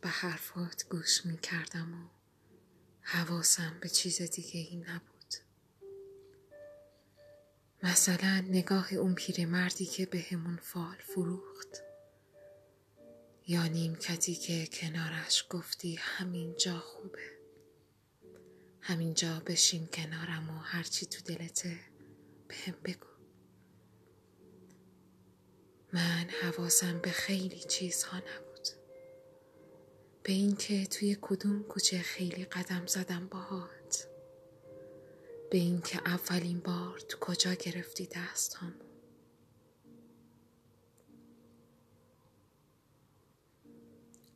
به حرفات گوش می کردم و حواسم به چیز دیگه ای نبود. مثلا نگاه اون پیرمردی که به همون فال فروخت یا نیمکتی که کنارش گفتی همین جا خوبه. همینجا بشین کنارم و هرچی تو دلته بهم بگو. من حواسم به خیلی چیزها نبود. به اینکه توی کدوم کوچه خیلی قدم زدم باهات. به اینکه اولین بار تو کجا گرفتی دستامو.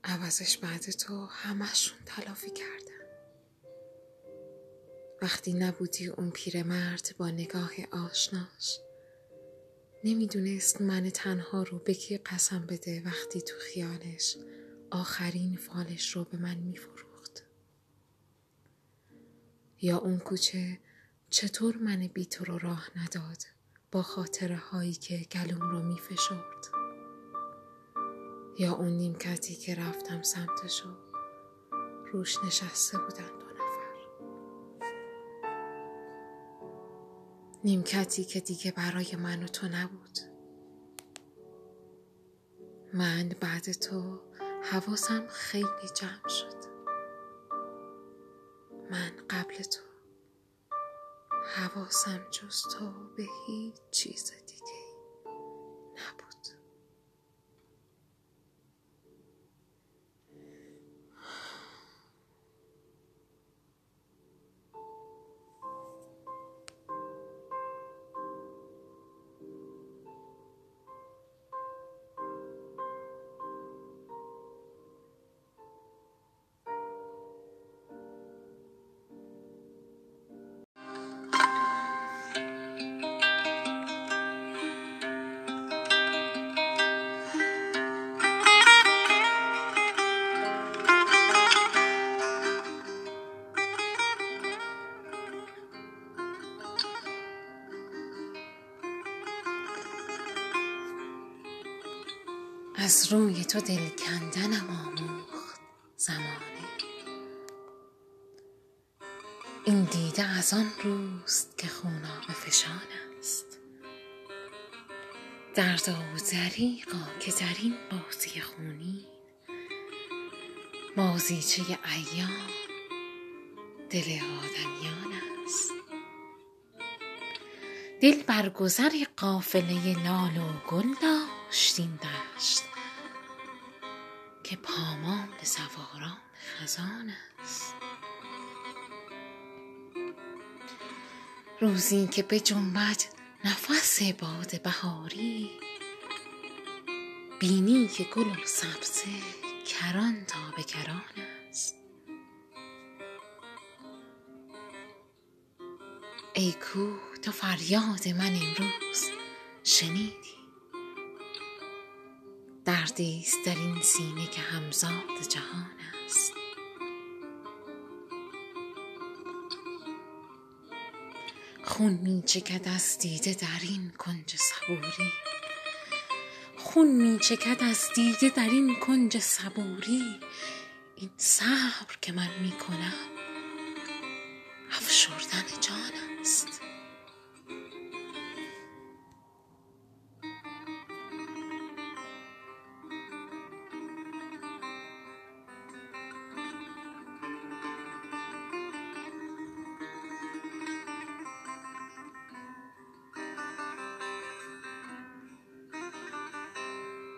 عوضش بعد تو همشون تلافی کردن. وقتی نبودی اون پیرمرد با نگاه آشناش نمی‌دونست من تنها رو به کی قسم بده وقتی تو خیالش آخرین فالش رو به من میفروخت. یا اون کوچه چطور من بی تو رو راه نداد با خاطره هایی که گلوم رو میفشرد؟ یا اون نیمکتی که رفتم سمتشو روش نشسته بودن دو نفر؟ نیمکتی که دیگه برای من و تو نبود. من بعد تو حواسم خیلی جمع شد. من قبل تو حواسم جز تو به هیچ چیز دیگه نبود. از روی تو دل کندنم آموخت زمانه. این دیده از آن روست که خونابه فشان است. دردا و دریغا که در این بازی خونین بازیچه ایام دل آدمیان است. دل بر گذر قافله لاله و گل داشت که پامال سواران خزان است. روزی که بجنبد نفس باد بهاری بینی که گل و سبزه کران تا به کران است. ای کوه تو فریاد من امروز شنیدی؟ دردی است در این سینه که همزاد جهان است. خون می چکد از دیده در این کنج صبوری. خون می چکد از دیده در این کنج صبوری. این صبر که من می کنم